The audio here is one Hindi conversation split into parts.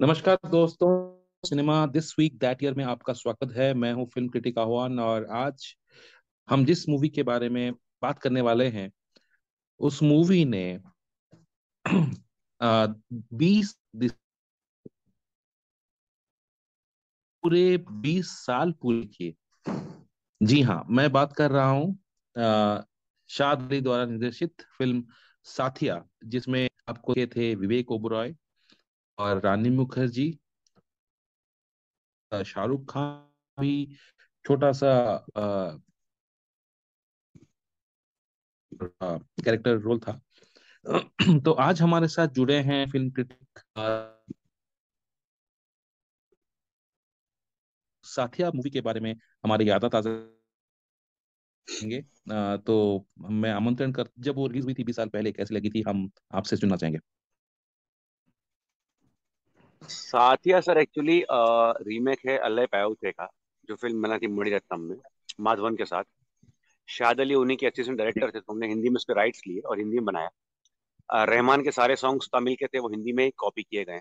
नमस्कार दोस्तों, cinema this week that year में आपका स्वागत है। मैं हूँ फ़िल्म क्रिटिक आह्वान और आज हम जिस मूवी के बारे में बात करने वाले हैं, उस मूवी ने बीस पूरे बीस साल पूरे किए। जी हाँ मैं बात कर रहा हूँ अली द्वारा निर्देशित फ़िल्म साथिया, जिसमें आपको ये थे विवेक ओबरॉय और रानी मुखर्जी शाहरुख खान भी छोटा सा कैरेक्टर रोल था। तो आज हमारे साथ जुड़े हैं फ़िल्म क्रिटिक साथिया मूवी के बारे में हमारी यादा ताज़ा तो मैं आमंत्रण कर, जब वो रिलीज़ हुई थी बीस साल पहले कैसी लगी थी, हम आपसे सुनना चाहेंगे। साथिया सर एक्चुअली रीमेक है अल्लाह पैउथे का जो फ़िल्म बना थी मणिरत्नम में माधवन के साथ। शाद अली उन्हीं के असिस्टेंट डायरेक्टर थे तो हमने हिंदी में उसके राइट्स लिए और हिंदी में बनाया। रहमान के सारे सॉन्ग्स तमिल के थे वो हिंदी में कॉपी किए गए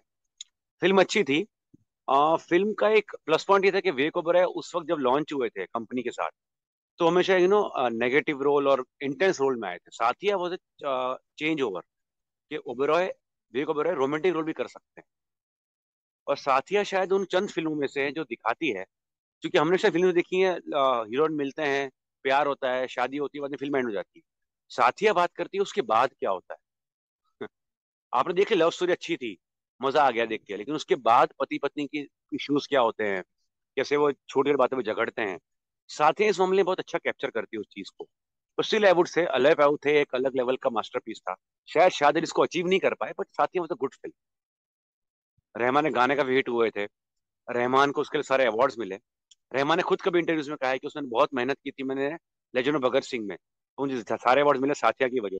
फ़िल्म अच्छी थी। आ, फ़िल्म का एक प्लस पॉइंट ये था कि वेक ओबराय उस वक्त जब लॉन्च हुए थे कंपनी के साथ तो हमेशा यू नो नेगेटिव रोल और इंटेंस रोल में आए थे। साथिया वॉज़ चेंज ओवर कि ओबेरॉय वेक ओबेरॉय रोमांटिक रोल भी कर सकते हैं। और साथिया शायद उन चंद फ़िल्मों में से है जो दिखाती है। क्योंकि हमने शायद फ़िल्म देखी है हीरोइन मिलते हैं, प्यार होता है, शादी होती है, बाद में फ़िल्म एंड हो जाती है। साथिया बात करती है, उसके बाद क्या होता है? आपने देखी लव स्टोरी अच्छी थी, मज़ा आ गया देख के, लेकिन उसके बाद पति पत्नी की इश्यूज़ क्या होते हैं? कैसे वो छोटी छोटी बातों में झगड़ते हैं? साथिया इस मामले में बहुत अच्छा कैप्चर करती है उस चीज़ को। तो स्टिल से अलग थे एक अलग लेवल का मास्टरपीस था। शायद शायद इसको अचीव नहीं कर पाए but Saathiya a good film Rahman ने गाने का भी हिट हुए थे। रहमान को उसके लिए सारे अवार्ड्स मिले। रहमान ने खुद कभी इंटरव्यूज़ में कहा है कि उसने बहुत मेहनत की थी मैंने लेजेंड भगत सिंह में। तो मुझे सारे अवार्ड मिले साथिया की वजह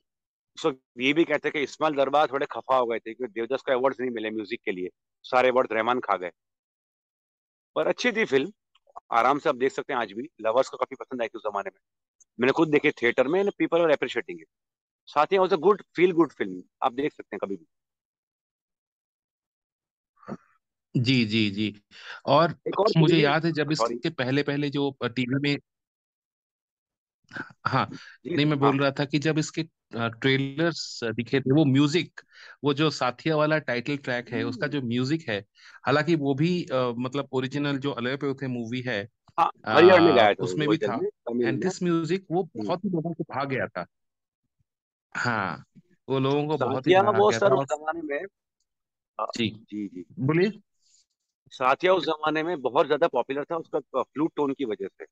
सो। ये भी कहते हैं कि इस्माइल दरबार थोड़े खफा हो गए थे क्योंकि देवदास को अवार्ड नहीं मिले म्यूज़िक के लिए। सारे अवार्ड रहमान खा गए। पर अच्छी थी फ़िल्म आराम से आप देख सकते हैं आज भी। लवर्स को काफ़ी पसंद आई थी उस जमाने में। मैंने खुद देखे थिएटर में पीपल आर अप्रिशिएटिंग इट साथ ही गुड फील गुड फ़िल्म आप देख सकते हैं कभी भी। जी जी जी। और एक और मुझे फ़िल्म याद है जब सॉरी। इसके पहले पहले जो टीवी में हाँ जी नहीं मैं हाँ। बोल रहा था कि जब इसके ट्रेलर्स दिखे थे वो म्यूज़िक वो जो साथिया वाला टाइटल ट्रैक है उसका हम्म, जो म्यूज़िक है हालाँकि वो भी अ, मतलब ओरिजिनल जो अलग पे थे मूवी है हाँ आ, गाया था उसमें भी था। में तमिल एंड में। दिस म्यूज़िक वो हम्म, बहुत ही लोगों को भा गया था। हाँ वो लोगों को बहुत ही साथिया भा वो गया सर था उस और जमाने में अ, जी। जी जी। बोलिए? साथिया उस जमाने में बहुत ज़्यादा पॉपुलर था उसका फ्लूट टोन की वजह से।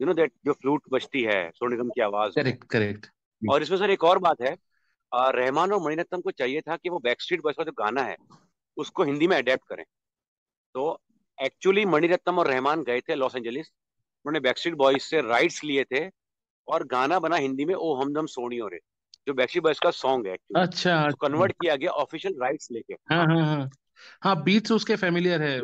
यू नो दैट जो फ्लूट बजती है सोनू निगम की आवाज़ करेक्ट करेक्ट और इसमें सर एक और बात है रहमान और मणिरत्नम को चाहिए था कि वो बैकस्ट्रीट बॉयज़ का जो गाना है उसको हिंदी में अडेप्ट करें। तो एक्चुअली मणिरत्नम और रहमान गए थे लॉस एंजलिस उन्होंने बैकस्ट्रीट बॉयज़ से राइट्स लिए थे और गाना बना हिंदी में ओ हमदम सोनी और जो बैकस्ट्रीट बॉयज़ का सॉन्ग है एक्चुअली अच्छा अच्छा। कन्वर्ट किया गया ऑफिशियल राइट्स लेके। हाँ हाँ हाँ। हाँ हाँ बीट्स उसके फेमिलियर है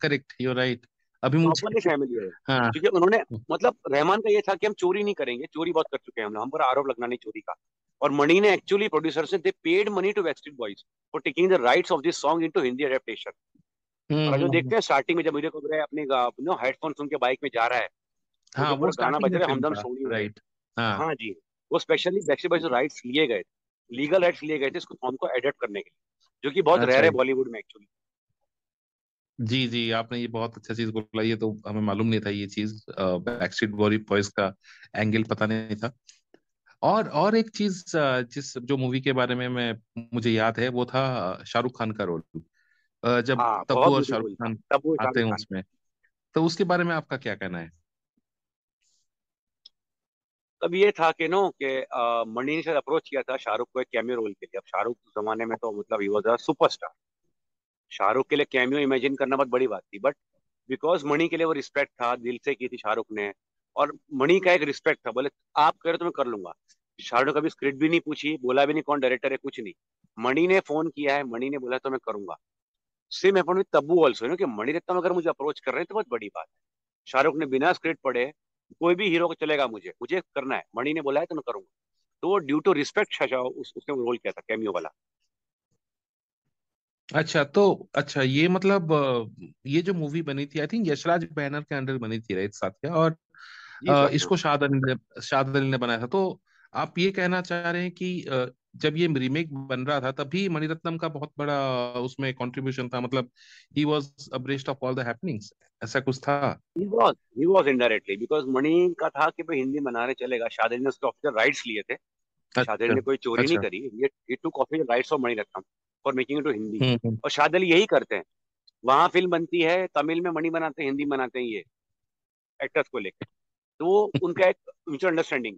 करेक्ट यू राइट अभी मुझे फैमिली है। हाँ। क्योंकि उन्होंने मतलब रहमान का ये था कि हम चोरी नहीं करेंगे चोरी बहुत कर चुके हैं हम हम पर आरोप लगना नहीं चोरी का। और मणि ने एक्चुअली प्रोड्यूसर से they paid money to Backstreet Boys for taking the rights of this song into Hindi adaptation hmm और जो हम्म हम्म। देखते हैं स्टार्टिंग में जब मुझे को अपने नो हेडफोन सुन के बाइक में जा रहा है वो हाँ वो गाना बज रहा है हमदम सोनी राइट हाँ। हाँ जी वो स्पेशली बैकस्ट्रीट बॉयज़ राइट्स लिए गए लीगल राइट्स लिए गए थे इसको सॉन्ग को एडिट करने के लिए। जो कि बहुत अच्छा रेयर है बॉलीवुड में एक्चुअली जी जी आपने ये बहुत अच्छा चीज़ बोला ये तो हमें मालूम नहीं था ये चीज़ बैकस्ट्रीट बॉयज़ का एंगल पता नहीं था। और और एक चीज़ जिस जो मूवी के बारे में मैं मुझे याद है वो था शाहरुख खान का रोल जब हाँ तब्बू और शाहरुख खान आते हैं उसमें तो उसके बारे में आपका क्या कहना है? तब ये था कि नो कि मणि ने शायद अप्रोच किया था शाहरुख को एक कैमियो रोल के लिए। अब शाहरुख जमाने में तो मतलब ही वॉज़ अ सुपरस्टार शाहरुख के लिए कैमियो इमेजिन करना बहुत बड़ी बात थी बट बिकॉज़ मणि के लिए वो रिस्पेक्ट था, दिल से की थी शाहरुख ने, और मणि का एक रिस्पेक्ट था, बोले, आप कह रहे तो मैं कर लूँगा। शाहरुख कभी स्क्रिप्ट भी नहीं पूछी, बोला भी नहीं कौन डायरेक्टर है, कुछ नहीं। मणि ने फ़ोन किया है, मणि ने बोला तो मैं करूँगा। सेम विद तब्बू ऑल्सो कि मणि रत्नम अगर मुझे अप्रोच कर रहे हैं तो बहुत बड़ी बात है। शाहरुख ने बिना स्क्रिप्ट पढ़े कोई भी हीरो को चलेगा मुझे मुझे करना है। मणि ने बोला है तो मैं करूँगा। तो वो ड्यू टू रिस्पेक्ट उस, उसने रोल किया था कैमियो वाला। अच्छा तो अच्छा ये मतलब ये जो मूवी बनी थी आई थिंक यशराज बैनर के अंडर बनी थी राइट साथिया? और जी अ, सर हाँ। इसको शाद अली ने शाद अली ने बनाया था। तो आप ये कहना चाह रहे हैं कि जब ये रीमेक बन रहा था तभी मणिरत्नम का बहुत बड़ा उसमें कंट्रीब्यूशन था। मतलब he was abreast of all the happenings ऐसा कुछ था? He was he was indirectly because Mani का था कि भाई हिंदी बनाने चलेगा। शादी ने उसके ऑफिशियल राइट्स लिए थे। शादी अच्छा ने कोई चोरी नहीं अच्छा। करी। ये to official rights of Maniratnam for making it to Hindi और शादी यही करते हैं। वहाँ फ़िल्म बनती है तमिल में मणि बनाते हैं हिंदी बनाते हैं ये एक्टर्स को लेकर तो उनका एक mutual understanding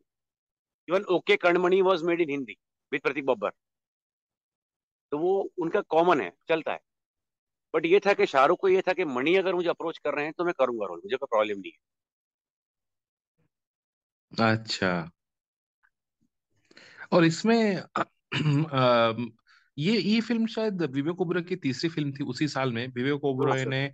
even okay कर्णमणि was made in Hindi with Prateik Babbar. तो वो उनका कॉमन है चलता है। बट ये था कि शाहरुख को ये था कि मणि अगर मुझे अप्रोच कर रहे हैं तो मैं करूँगा रोल मुझे कोई प्रॉब्लम नहीं है। अच्छा। और इसमें अ, ये ये फ़िल्म शायद विवेक ओबरॉय की तीसरी फ़िल्म थी उसी साल में। विवेक हाँ ओबरॉय ने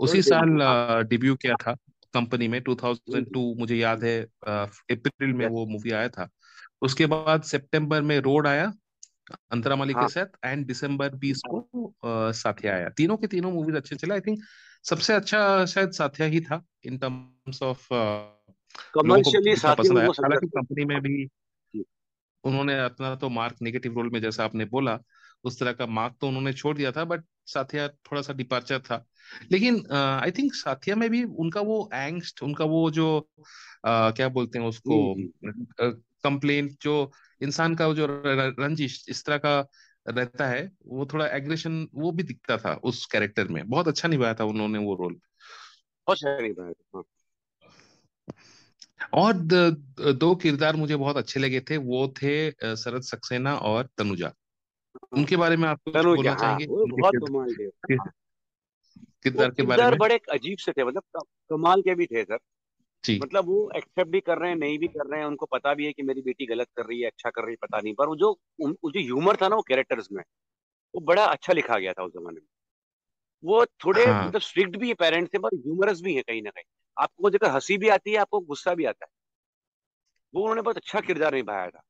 उसी साल हाँ डिब्यू किया था कंपनी में जी जी 2002 मुझे याद है अप्रैल में वो मूवी आया था। उसके बाद सितंबर में रोड आया अंतरा माली के हाँ। साथ एंड दिसंबर बीस को साथिया आया। तीनों के तीनों मूवीज़ अच्छे चले। आई थिंक सबसे अच्छा शायद साथिया ही था इन टर्म्स ऑफ़ कमर्शियली हालाँकि कंपनी में भी उन्होंने अपना तो मार्क नेगेटिव रोल में जैसा आपने बोला उस तरह का मार्क तो उन्होंने छोड़ दिया था बट साथिया थोड़ा सा डिपार्चर था। लेकिन आई थिंक साथिया में भी उनका वो एंग्स्ट उनका वो जो अ, क्या बोलते हैं उसको कंप्लेंट जो इंसान का जो रंजिश इस तरह का रहता है वो थोड़ा एग्रेशन वो भी दिखता था उस कैरेक्टर में। बहुत अच्छा निभाया था उन्होंने वो रोल बहुत बनाए हाँ। और द, दो किरदार मुझे बहुत अच्छे लगे थे वो थे शरद सक्सेना और तनुजा। उनके बारे में आप कुछ बोलना हाँ चाहेंगे? बहुत कमाल थे। किरदार के बारे में? बड़े अजीब से थे मतलब कमाल के भी थे सर। मतलब वो एक्सेप्ट भी कर रहे हैं नहीं भी कर रहे हैं उनको पता भी है कि मेरी बेटी गलत कर रही है अच्छा कर रही है पता नहीं। पर वो जो वो जो ह्यूमर था ना वो कैरेक्टर्स में वो बड़ा अच्छा लिखा गया था उस जमाने में। वो थोड़े हाँ। मतलब स्ट्रिक्ट भी है पेरेंट्स से पर ह्यूमरस भी है कहीं ना कहीं। आपको देखकर हँसी भी आती है आपको गुस्सा भी आता है। वो उन्होंने बहुत अच्छा किरदार निभाया था।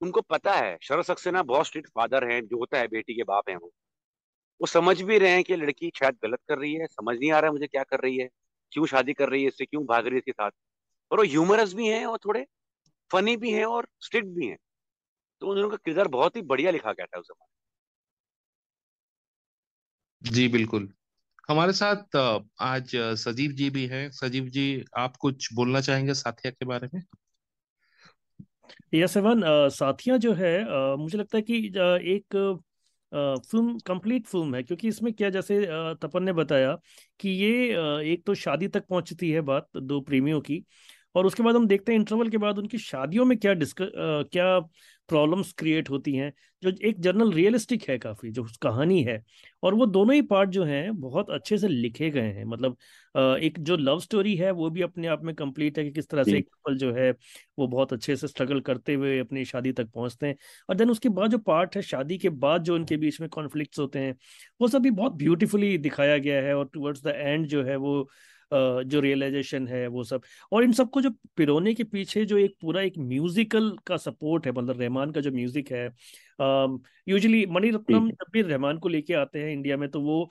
उनको पता है शरद सक्सेना बहुत स्ट्रिक्ट फादर हैं जो होता है बेटी के बाप हैं वो। वो समझ भी रहे हैं कि लड़की शायद गलत कर रही है समझ नहीं आ रहा है मुझे क्या कर रही है। क्यों शादी कर रही है इससे क्यों भाग रही है इसके साथ? और वो ह्यूमरस भी हैं और थोड़े फनी भी हैं और स्ट्रिक्ट भी हैं। तो उन दोनों का किरदार बहुत ही बढ़िया लिखा गया था उस जमाने जी बिल्कुल। हमारे साथ आज सजीव जी भी हैं। सजीव जी आप कुछ बोलना चाहेंगे साथिया के बारे में? यस एवन साथिया जो है मुझे लगता है कि एक फ़िल्म कंप्लीट फ़िल्म है, क्योंकि इसमें क्या जैसे तपन ने बताया कि ये एक तो शादी तक पहुँचती है बात दो प्रेमियों की और उसके बाद हम देखते हैं इंटरवल के बाद उनकी शादियों में क्या डिस्क क्या प्रॉब्लम्स क्रिएट होती हैं जो एक जर्नल रियलिस्टिक है काफ़ी जो कहानी है। और वो दोनों ही पार्ट जो हैं बहुत अच्छे से लिखे गए हैं। मतलब एक जो लव स्टोरी है वो भी अपने आप में कंप्लीट है कि किस तरह से एक कपल जो है वो बहुत अच्छे से स्ट्रगल करते हुए अपनी शादी तक पहुँचते हैं। और देन उसके बाद जो पार्ट है शादी के बाद जो उनके बीच में कॉन्फ्लिक्ट होते हैं वो सब भी बहुत ब्यूटिफुली दिखाया गया है और टूवर्ड्स द एंड जो है वो जो रियलाइजेशन है वो सब। और इन सबको जो पिरोने के पीछे जो एक पूरा एक म्यूजिकल का सपोर्ट है मतलब रहमान का जो म्यूज़िक है यूजुअली जी मणिरत्नम जब भी रहमान को लेके आते हैं इंडिया में तो वो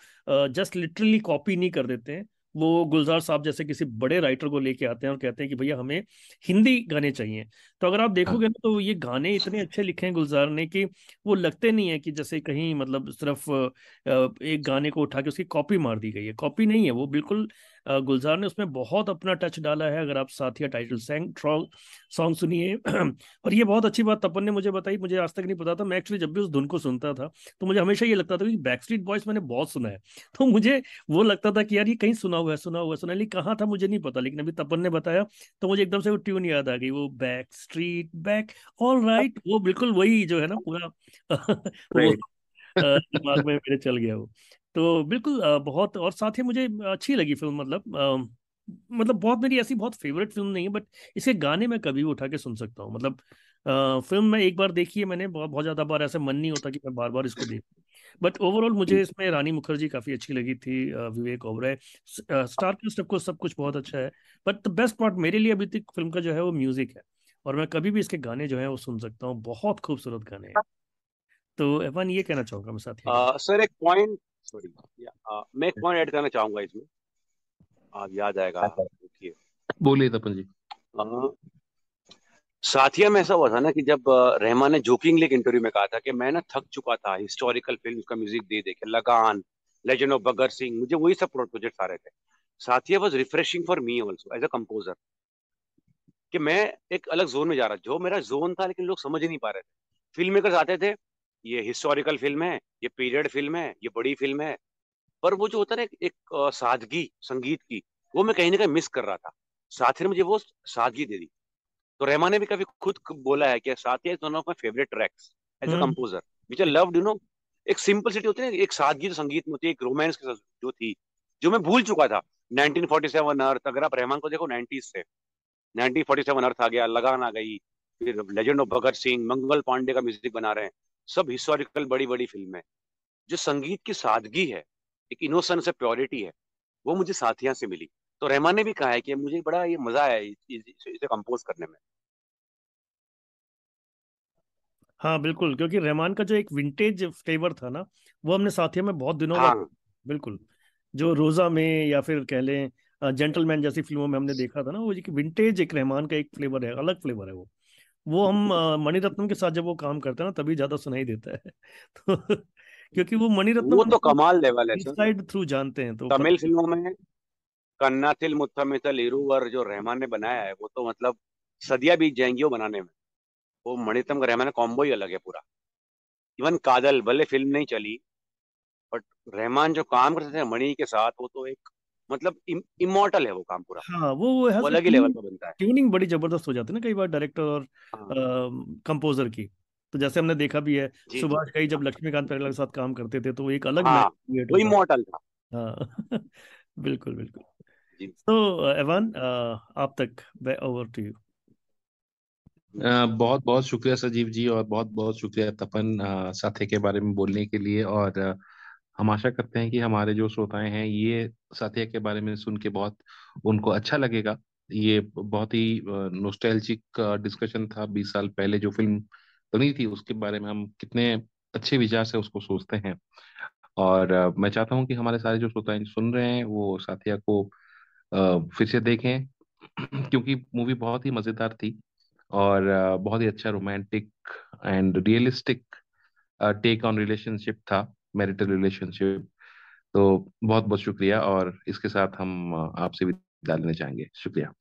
जस्ट लिटरली कॉपी नहीं कर देते हैं। वो गुलजार साहब जैसे किसी बड़े राइटर को लेके आते हैं और कहते हैं कि भैया हमें हिंदी गाने चाहिए। तो अगर आप हाँ। देखोगे ना तो ये गाने इतने अच्छे लिखे हैं गुलजार ने कि वो लगते नहीं है कि जैसे कहीं मतलब सिर्फ़ एक गाने को उठा के उसकी कॉपी मार दी गई है। कॉपी नहीं है वो बिल्कुल गुलजार ने उसमें बहुत अपना टच डाला है अगर आप साथिया टाइटल सैंग सॉन्ग सुनिए। और ये बहुत अच्छी बात तपन ने मुझे बताई मुझे आज तक नहीं पता था मैं एक्चुअली जब भी उस धुन को सुनता था तो मुझे हमेशा ये लगता था कि बैक स्ट्रीट बॉयज़ मैंने बहुत सुना है। तो मुझे वो लगता था कि यार ये कहीं सुना हुआ है सुना हुआ है सुना लेकिन कहाँ था मुझे नहीं पता लेकिन अभी तपन ने बताया तो मुझे एकदम से वो ट्यून याद आ गई वो back street back all right वो बिल्कुल वही जो है ना पूरा दिमाग में मेरे चल गया वो। तो बिल्कुल बहुत और साथ ही मुझे अच्छी लगी फ़िल्म मतलब मतलब बहुत मेरी ऐसी बहुत फेवरेट फ़िल्म नहीं है बट इसके गाने मैं कभी भी उठा के सुन सकता हूँ। मतलब फ़िल्म में एक बार देखी है मैंने बहुत बहुत ज़्यादा बार ऐसे मन नहीं होता कि मैं बार बार इसको देखूँ बट ओवरऑल मुझे इसमें रानी मुखर्जी काफ़ी अच्छी लगी थी Vivek Oberoi. Star cast of सब कुछ बहुत अच्छा है बट द बेस्ट पार्ट मेरे लिए अभी तक फ़िल्म का जो है वो म्यूज़िक है और मैं कभी भी इसके गाने जो है वो सुन सकता हूँ बहुत खूबसूरत गाने हैं। तो एवन ये कहना चाहूँगा मैं साथिया सर एक पॉइंट सॉरी मैं एक पॉइंट ऐड करना चाहूँगा इसमें। आप याद आएगा अच्छा। बोलिए तपन जी। साथिया में ऐसा हुआ था ना कि जब रहमान ने जोकिंग एक इंटरव्यू में कहा था कि मैं ना थक चुका था हिस्टोरिकल फ़िल्म का म्यूज़िक दे दे के लगान लेजेंड ऑफ़ बगर सिंह मुझे वही सब प्रोजेक्ट आ रहे थे। Saathiya was refreshing for me also as a composer कि मैं एक अलग जोन में जा रहा जो मेरा जोन था लेकिन लोग समझ नहीं पा रहे थे। फ़िल्म मेकर्स आते थे ये हिस्टोरिकल फ़िल्म है ये पीरियड फ़िल्म है ये बड़ी फ़िल्म है। पर वो जो होता है ना एक, सादगी संगीत की वो मैं कहीं ना कहीं मिस कर रहा था। साथी ने मुझे वो सादगी दे दी। तो रहमान ने भी कभी खुद बोला है कि Saathi is one of my favourite tracks as a composer which I loved you know एक सिंपल सिटी होती है ना एक सादगी जो संगीत में होती है एक रोमांस के साथ जो थी जो मैं भूल चुका था। 1947 अर्थ अगर आप रहमान को देखो 90s से। 1947 अर्थ आ गया लगान आ गई फिर लेजेंड ऑफ़ भगत सिंह मंगल पांडे का म्यूज़िक बना रहे हैं। सब हिस्टोरिकल बड़ी बड़ी फ़िल्म है। जो संगीत की सादगी है एक इनोसेंस से प्योरिटी है वो मुझे साथिया से मिली। तो रहमान ने भी कहा है कि मुझे बड़ा ये मज़ा आया इसे कंपोज करने में। हाँ बिल्कुल क्योंकि रहमान का जो एक विंटेज फ्लेवर था ना वो हमने साथिया में बहुत दिनों हाँ। बाद बिल्कुल जो रोजा में या फिर कह लें जेंटलमैन जैसी फ़िल्मों में हमने देखा था ना वो एक विंटेज एक रहमान का एक फ्लेवर है अलग फ्लेवर है वो। वो हम मणिरत्नम के साथ जब वो काम करते हैं ना तभी ज़्यादा सुनाई देता है। तो क्योंकि वो मणिरत्नम वो तो कमाल लेवल है साइड थ्रू जानते हैं तो तमिल फ़िल्मों में कन्नाथिल मुत्थमितल इरुवर जो रहमान ने बनाया है वो तो मतलब सदिया बीत जाएँगी वो बनाने में। वो मणिरत्नम का रहमान कॉम्बो ही अलग है पूरा। इवन कादल भले फ़िल्म नहीं चली बट रहमान जो काम करते थे मणि के साथ वो तो एक मतलब इमोर्टल है वो काम पूरा। हाँ वो वो, वो अलग ही लेवल पर बनता है। ट्यूनिंग बड़ी ज़बरदस्त हो जाती है ना कई बार डायरेक्टर और कंपोजर हाँ। की। तो जैसे हमने देखा भी है सुभाष कई जब लक्ष्मीकांत प्यारेलाल के साथ काम करते थे तो वो एक अलग हाँ, वो इमोर्टल था। हाँ बिल्कुल बिल्कुल। तो एवान आप तक ओवर टू यू बहुत बहुत शुक्रिया सजीव जी और बहुत बहुत शुक्रिया तपन साथी के बारे में बोलने के लिए और हम आशा करते हैं कि हमारे जो श्रोताएँ हैं, ये साथिया के बारे में सुन के बहुत उनको अच्छा लगेगा। ये बहुत ही नोस्टैल्जिक डिस्कशन था बीस साल पहले जो फ़िल्म बनी थी, उसके बारे में हम कितने अच्छे विचार से उसको सोचते हैं। और मैं चाहता हूँ कि हमारे सारे जो श्रोताएँ सुन रहे हैं, वो साथिया को फिर से देखें, क्योंकि मूवी बहुत ही मज़ेदार थी और बहुत ही अच्छा romantic and realistic take on relationship था। Marital relationship. तो बहुत बहुत शुक्रिया और इसके साथ हम आपसे भी लेना चाहेंगे। शुक्रिया।